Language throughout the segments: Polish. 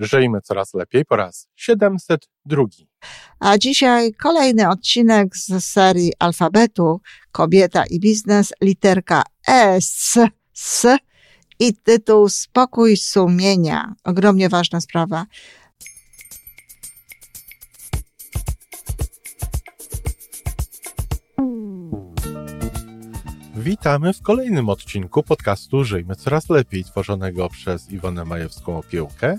Żyjmy coraz lepiej po raz 702. A dzisiaj kolejny odcinek z serii alfabetu Kobieta i biznes, literka S, S i tytuł Spokój sumienia. Ogromnie ważna sprawa. Witamy w kolejnym odcinku podcastu Żyjmy Coraz Lepiej, tworzonego przez Iwonę Majewską Opiełkę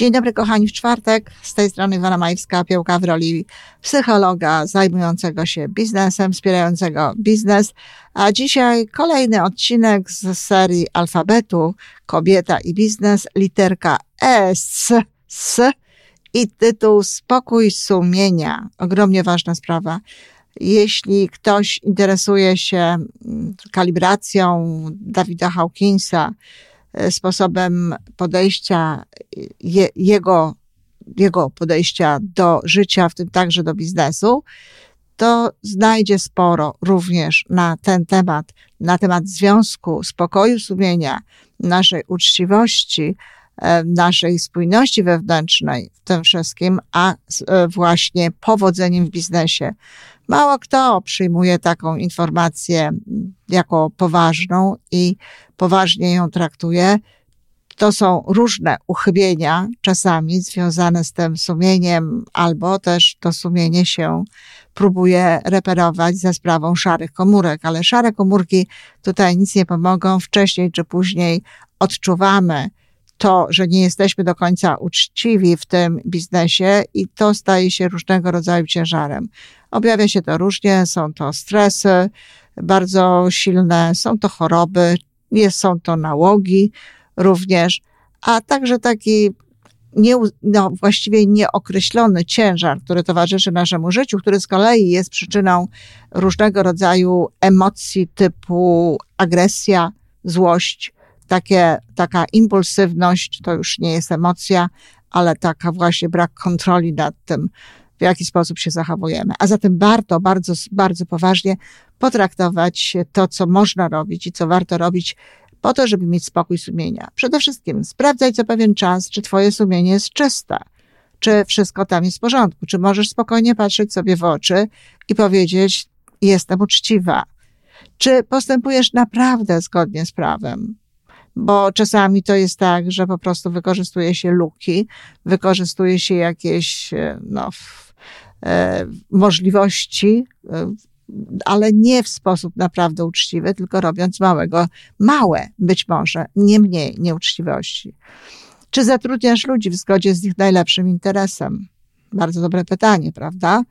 Dzień dobry kochani, w czwartek z tej strony Iwana Majewska, piełka w roli psychologa zajmującego się biznesem, wspierającego biznes. A dzisiaj kolejny odcinek z serii alfabetu Kobieta i biznes, literka S, S i tytuł Spokój sumienia. Ogromnie ważna sprawa. Jeśli ktoś interesuje się mm, kalibracją Dawida Hawkinsa, sposobem podejścia je, jego, jego podejścia do życia, w tym także do biznesu, to znajdzie sporo również na ten temat, na temat związku, spokoju sumienia, naszej uczciwości, e, naszej spójności wewnętrznej w tym wszystkim, a e, właśnie powodzeniem w biznesie. Mało kto przyjmuje taką informację jako poważną i poważnie ją traktuje. To są różne uchybienia, czasami związane z tym sumieniem, albo też to sumienie się próbuje reperować za sprawą szarych komórek, ale szare komórki tutaj nic nie pomogą. Wcześniej czy później odczuwamy to, że nie jesteśmy do końca uczciwi w tym biznesie i to staje się różnego rodzaju ciężarem. Objawia się to różnie, są to stresy bardzo silne, są to choroby, nie są to nałogi również, a także taki nie, no, właściwie nieokreślony ciężar, który towarzyszy naszemu życiu, który z kolei jest przyczyną różnego rodzaju emocji typu agresja, złość, takie, taka impulsywność, to już nie jest emocja, ale taka właśnie brak kontroli nad tym, w jaki sposób się zachowujemy. A zatem warto bardzo, bardzo poważnie potraktować to, co można robić i co warto robić po to, żeby mieć spokój sumienia. Przede wszystkim sprawdzaj co pewien czas, czy twoje sumienie jest czyste, czy wszystko tam jest w porządku, czy możesz spokojnie patrzeć sobie w oczy i powiedzieć, jestem uczciwa. Czy postępujesz naprawdę zgodnie z prawem? Bo czasami to jest tak, że po prostu wykorzystuje się luki, wykorzystuje się jakieś e, no, e, możliwości, e, ale nie w sposób naprawdę uczciwy, tylko robiąc małego, małe być może, nie mniej nieuczciwości. Czy zatrudniasz ludzi w zgodzie z ich najlepszym interesem? Bardzo dobre pytanie, prawda?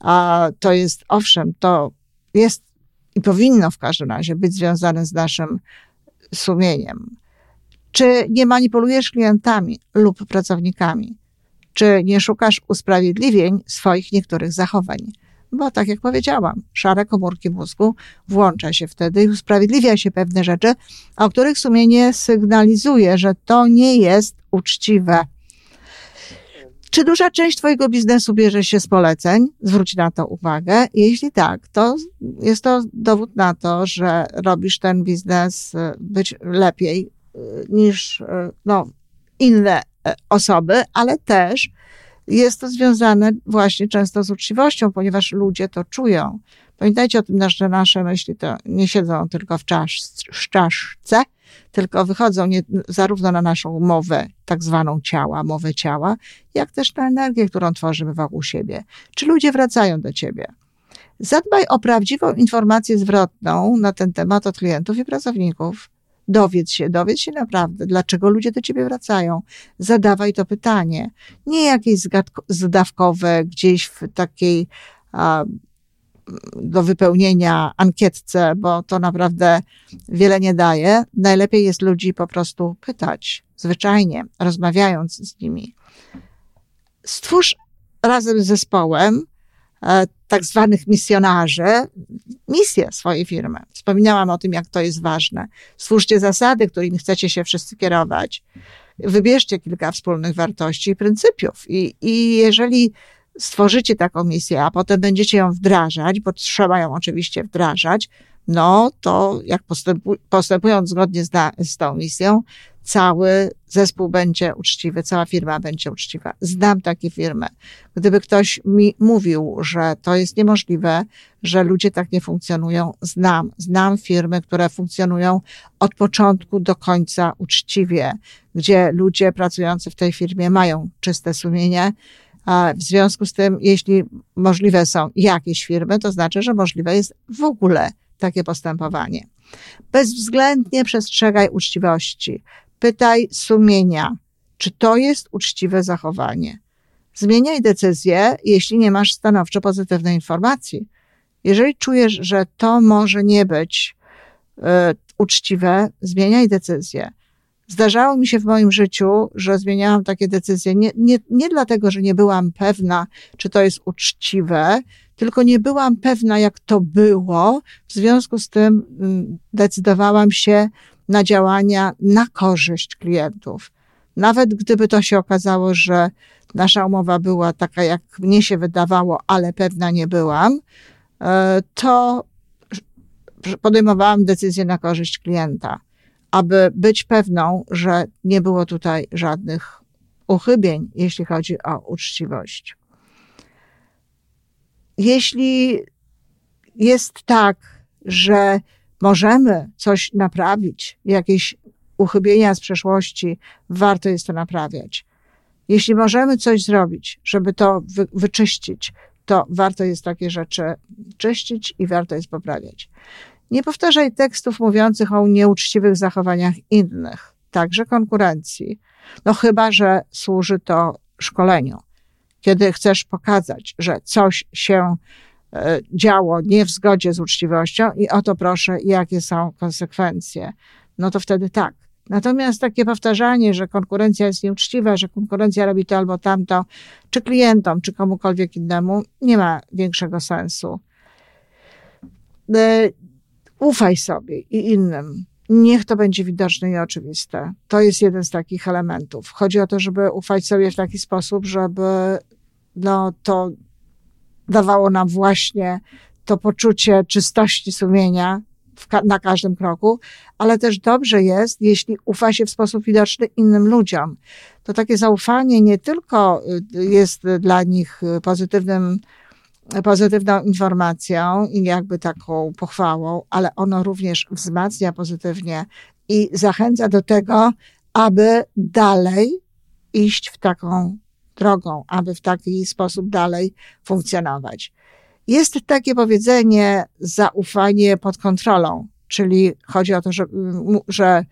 A to jest, owszem, to jest i powinno w każdym razie być związane z naszym sumieniem? Czy nie manipulujesz klientami lub pracownikami? Czy nie szukasz usprawiedliwień swoich niektórych zachowań? Bo tak jak powiedziałam, szare komórki mózgu włącza się wtedy i usprawiedliwia się pewne rzeczy, o których sumienie sygnalizuje, że to nie jest uczciwe. Czy duża część Twojego biznesu bierze się z poleceń? Zwróć na to uwagę. Jeśli tak, to jest to dowód na to, że robisz ten biznes e, być lepiej e, niż e, no, inne osoby, ale też jest to związane właśnie często z uczciwością, ponieważ ludzie to czują. Pamiętajcie o tym, że nasze myśli to nie siedzą tylko w czaszce, tylko wychodzą nie, zarówno na naszą mowę, tak zwaną ciała, mowę ciała, jak też na energię, którą tworzymy wokół siebie. Czy ludzie wracają do ciebie? Zadbaj o prawdziwą informację zwrotną na ten temat od klientów i pracowników. Dowiedz się, dowiedz się naprawdę, dlaczego ludzie do ciebie wracają. Zadawaj to pytanie. Nie jakieś zdawkowe, gdzieś w takiej a, do wypełnienia ankietce, bo to naprawdę wiele nie daje. Najlepiej jest ludzi po prostu pytać, zwyczajnie, rozmawiając z nimi. Stwórz razem z zespołem e, tak zwanych misjonarzy misję swojej firmy. Wspominałam o tym, jak to jest ważne. Stwórzcie zasady, którymi chcecie się wszyscy kierować. Wybierzcie kilka wspólnych wartości i pryncypiów. I, i jeżeli stworzycie taką misję, a potem będziecie ją wdrażać, bo trzeba ją oczywiście wdrażać, no to jak postępu, postępując zgodnie z, z tą misją, cały zespół będzie uczciwy, cała firma będzie uczciwa. Znam takie firmy. Gdyby ktoś mi mówił, że to jest niemożliwe, że ludzie tak nie funkcjonują, znam. Znam firmy, które funkcjonują od początku do końca uczciwie, gdzie ludzie pracujący w tej firmie mają czyste sumienie. W związku z tym, jeśli możliwe są jakieś firmy, to znaczy, że możliwe jest w ogóle takie postępowanie. Bezwzględnie przestrzegaj uczciwości. Pytaj sumienia, czy to jest uczciwe zachowanie. Zmieniaj decyzję, jeśli nie masz stanowczo pozytywnej informacji. Jeżeli czujesz, że to może nie być y, uczciwe, zmieniaj decyzję. Zdarzało mi się w moim życiu, że zmieniałam takie decyzje nie, nie, nie dlatego, że nie byłam pewna, czy to jest uczciwe, tylko nie byłam pewna, jak to było. W związku z tym mm, decydowałam się na działania na korzyść klientów. Nawet gdyby to się okazało, że nasza umowa była taka, jak mnie się wydawało, ale pewna nie byłam, e, to podejmowałam decyzję na korzyść klienta, aby być pewną, że nie było tutaj żadnych uchybień, jeśli chodzi o uczciwość. Jeśli jest tak, że możemy coś naprawić, jakieś uchybienia z przeszłości, warto jest to naprawiać. Jeśli możemy coś zrobić, żeby to wy, wyczyścić, to warto jest takie rzeczy czyścić i warto jest poprawiać. Nie powtarzaj tekstów mówiących o nieuczciwych zachowaniach innych, także konkurencji. No chyba, że służy to szkoleniu. Kiedy chcesz pokazać, że coś się E, działo nie w zgodzie z uczciwością i oto proszę, jakie są konsekwencje. No to wtedy tak. Natomiast takie powtarzanie, że konkurencja jest nieuczciwa, że konkurencja robi to albo tamto, czy klientom, czy komukolwiek innemu, nie ma większego sensu. Ufaj sobie i innym. Niech to będzie widoczne i oczywiste. To jest jeden z takich elementów. Chodzi o to, żeby ufać sobie w taki sposób, żeby no, to dawało nam właśnie to poczucie czystości sumienia ka na każdym kroku, ale też dobrze jest, jeśli ufa się w sposób widoczny innym ludziom. To takie zaufanie nie tylko y, jest dla nich pozytywnym, pozytywną informacją i jakby taką pochwałą, ale ono również wzmacnia pozytywnie i zachęca do tego, aby dalej iść w taką drogą, aby w taki sposób dalej funkcjonować. Jest takie powiedzenie zaufanie pod kontrolą, czyli chodzi o to, że, że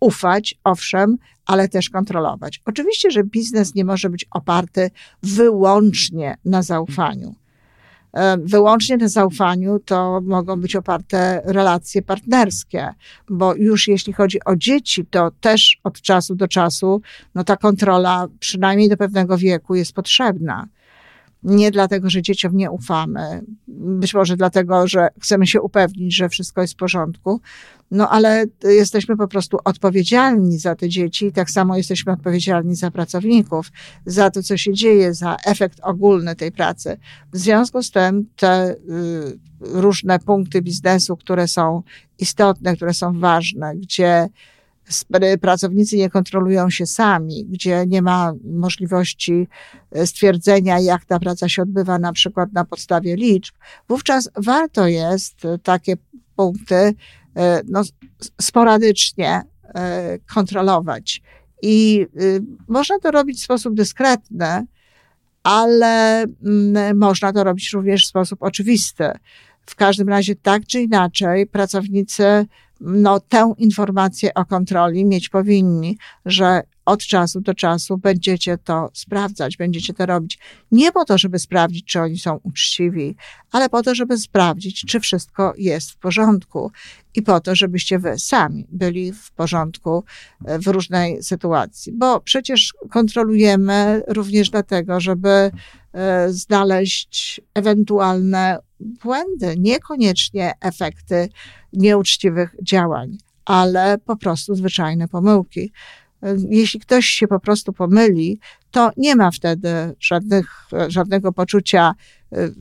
ufać, owszem, ale też kontrolować. Oczywiście, że biznes nie może być oparty wyłącznie na zaufaniu. Wyłącznie na zaufaniu to mogą być oparte relacje partnerskie, bo już jeśli chodzi o dzieci, to też od czasu do czasu no ta kontrola przynajmniej do pewnego wieku jest potrzebna. Nie dlatego, że dzieciom nie ufamy, być może dlatego, że chcemy się upewnić, że wszystko jest w porządku, no ale jesteśmy po prostu odpowiedzialni za te dzieci, tak samo jesteśmy odpowiedzialni za pracowników, za to, co się dzieje, za efekt ogólny tej pracy. W związku z tym te y, różne punkty biznesu, które są istotne, które są ważne, gdzie pracownicy nie kontrolują się sami, gdzie nie ma możliwości e, stwierdzenia, jak ta praca się odbywa, na przykład na podstawie liczb, wówczas warto jest takie punkty e, no, sporadycznie e, kontrolować. I y, można to robić w sposób dyskretny, ale mm, można to robić również w sposób oczywisty. W każdym razie, tak czy inaczej, pracownicy no, tę informację o kontroli mieć powinni, że od czasu do czasu będziecie to sprawdzać, będziecie to robić. Nie po to, żeby sprawdzić, czy oni są uczciwi, ale po to, żeby sprawdzić, czy wszystko jest w porządku i po to, żebyście wy sami byli w porządku e, w różnej sytuacji. Bo przecież kontrolujemy również dlatego, żeby e, znaleźć ewentualne błędy, niekoniecznie efekty nieuczciwych działań, ale po prostu zwyczajne pomyłki. Jeśli ktoś się po prostu pomyli, to nie ma wtedy żadnych, żadnego poczucia y,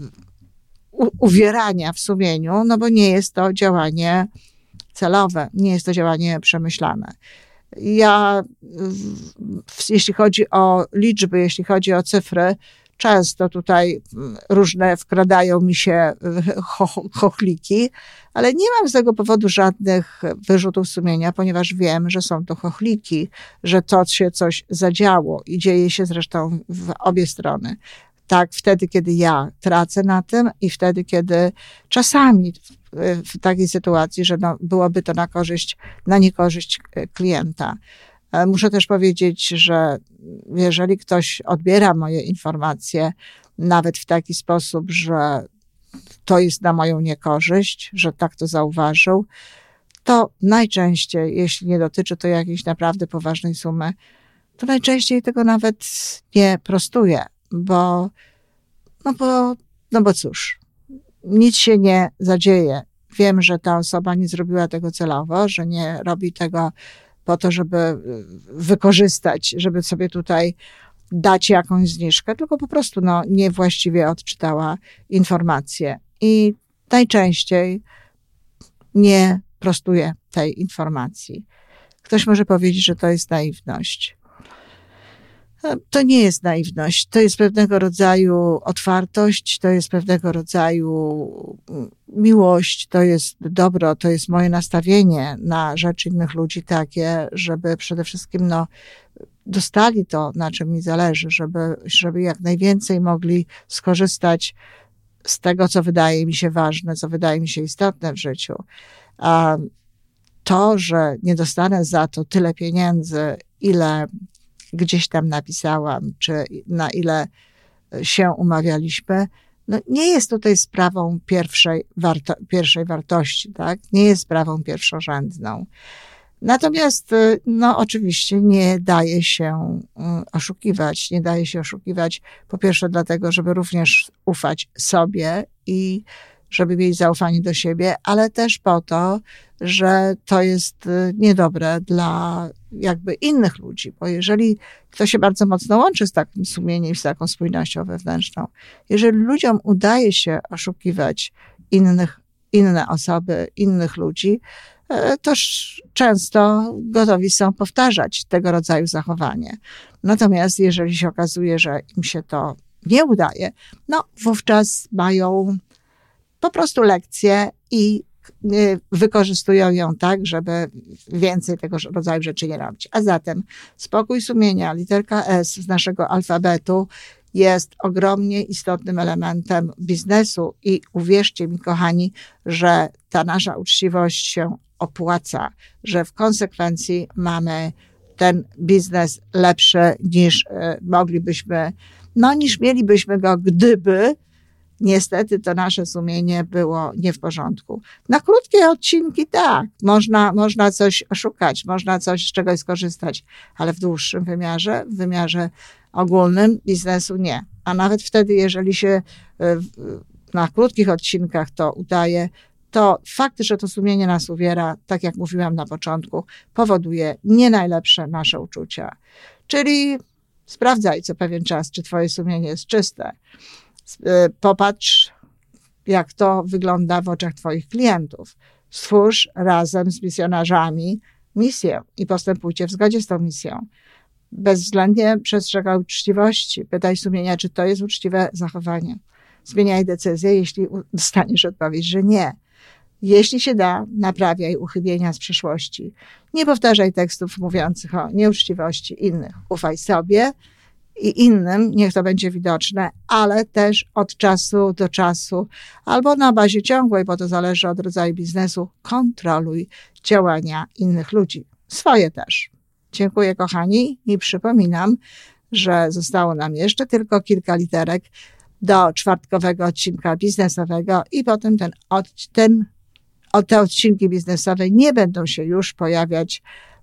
uwierania w sumieniu, no bo nie jest to działanie celowe, nie jest to działanie przemyślane. Ja, jeśli chodzi o liczby, jeśli chodzi o cyfry, Często tutaj mm, różne wkradają mi się cho chochliki, ale nie mam z tego powodu żadnych wyrzutów sumienia, ponieważ wiem, że są to chochliki, że to się coś zadziało i dzieje się zresztą w obie strony. Tak, wtedy, kiedy ja tracę na tym i wtedy, kiedy czasami w, w takiej sytuacji, że no, byłoby to na korzyść, na niekorzyść y, klienta. E, muszę też powiedzieć, że jeżeli ktoś odbiera moje informacje, nawet w taki sposób, że to jest na moją niekorzyść, że tak to zauważył, to najczęściej, jeśli nie dotyczy to jakiejś naprawdę poważnej sumy, to najczęściej tego nawet nie prostuję, bo, no bo, no bo cóż, nic się nie zadzieje. Wiem, że ta osoba nie zrobiła tego celowo, że nie robi tego po to, żeby y, wykorzystać, żeby sobie tutaj dać jakąś zniżkę, tylko po prostu no, niewłaściwie odczytała informacje. I najczęściej nie prostuje tej informacji. Ktoś może powiedzieć, że to jest naiwność. To nie jest naiwność, to jest pewnego rodzaju otwartość, to jest pewnego rodzaju mm, miłość, to jest dobro, to jest moje nastawienie na rzecz innych ludzi takie, żeby przede wszystkim no, dostali to, na czym mi zależy, żeby, żeby jak najwięcej mogli skorzystać z tego, co wydaje mi się ważne, co wydaje mi się istotne w życiu. A to, że nie dostanę za to tyle pieniędzy, ile gdzieś tam napisałam, czy na ile się umawialiśmy, no nie jest tutaj sprawą pierwszej, warto, pierwszej wartości, tak? Nie jest sprawą pierwszorzędną. Natomiast, no oczywiście nie daje się mm, oszukiwać. Nie daje się oszukiwać, po pierwsze dlatego, żeby również ufać sobie i żeby mieć zaufanie do siebie, ale też po to, że to jest y, niedobre dla jakby innych ludzi, bo jeżeli to się bardzo mocno łączy z takim sumieniem, z taką spójnością wewnętrzną, jeżeli ludziom udaje się oszukiwać innych, inne osoby, innych ludzi, e, to często gotowi są powtarzać tego rodzaju zachowanie. Natomiast jeżeli się okazuje, że im się to nie udaje, no wówczas mają po prostu lekcję i y, wykorzystują ją tak, żeby więcej tego rodzaju rzeczy nie robić. A zatem spokój sumienia, literka S z naszego alfabetu jest ogromnie istotnym elementem biznesu i uwierzcie mi, kochani, że ta nasza uczciwość się opłaca, że w konsekwencji mamy ten biznes lepszy niż y, moglibyśmy, no niż mielibyśmy go, gdyby niestety to nasze sumienie było nie w porządku. Na krótkie odcinki tak, można, można coś oszukać, można coś z czegoś skorzystać, ale w dłuższym wymiarze, w wymiarze ogólnym biznesu nie. A nawet wtedy, jeżeli się e, na krótkich odcinkach to udaje, to fakt, że to sumienie nas uwiera, tak jak mówiłam na początku, powoduje nie najlepsze nasze uczucia. Czyli sprawdzaj co pewien czas, czy twoje sumienie jest czyste. E, popatrz, jak to wygląda w oczach Twoich klientów. Stwórz razem z misjonarzami misję i postępujcie w zgodzie z tą misją. Bezwzględnie przestrzegaj uczciwości. Pytaj sumienia, czy to jest uczciwe zachowanie. Zmieniaj decyzję, jeśli dostaniesz odpowiedź, że nie. Jeśli się da, naprawiaj uchybienia z przeszłości. Nie powtarzaj tekstów mówiących o nieuczciwości innych. Ufaj sobie i innym, niech to będzie widoczne, ale też od czasu do czasu, albo na bazie ciągłej, bo to zależy od rodzaju biznesu, kontroluj działania innych ludzi. Swoje też. Dziękuję, kochani, i przypominam, że zostało nam jeszcze tylko kilka literek do czwartkowego odcinka biznesowego i potem ten, od, ten, te odcinki biznesowe nie będą się już pojawiać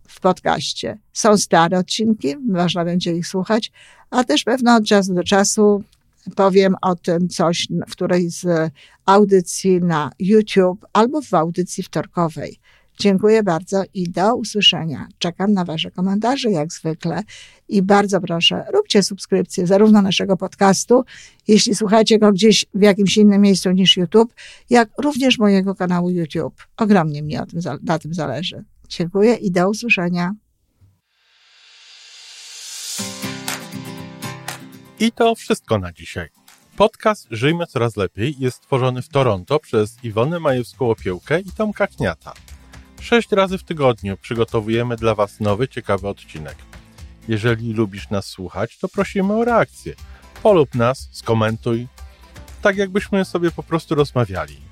w podcaście. Są stare odcinki, można będzie ich słuchać, a też pewno od czasu do czasu powiem o tym coś w którejś z audycji na YouTube albo w audycji wtorkowej. Dziękuję bardzo i do usłyszenia. Czekam na Wasze komentarze, jak zwykle. I bardzo proszę, róbcie subskrypcję zarówno naszego podcastu, jeśli słuchacie go gdzieś w jakimś innym miejscu niż YouTube, jak również mojego kanału YouTube. Ogromnie mi o tym, na tym zależy. Dziękuję i do usłyszenia. I to wszystko na dzisiaj. Podcast Żyjmy Coraz Lepiej jest stworzony w Toronto przez Iwonę Majewską-Opiełkę i Tomka Kniata. Sześć razy w tygodniu przygotowujemy dla Was nowy, ciekawy odcinek. Jeżeli lubisz nas słuchać, to prosimy o reakcję. Polub nas, skomentuj, tak jakbyśmy sobie po prostu rozmawiali.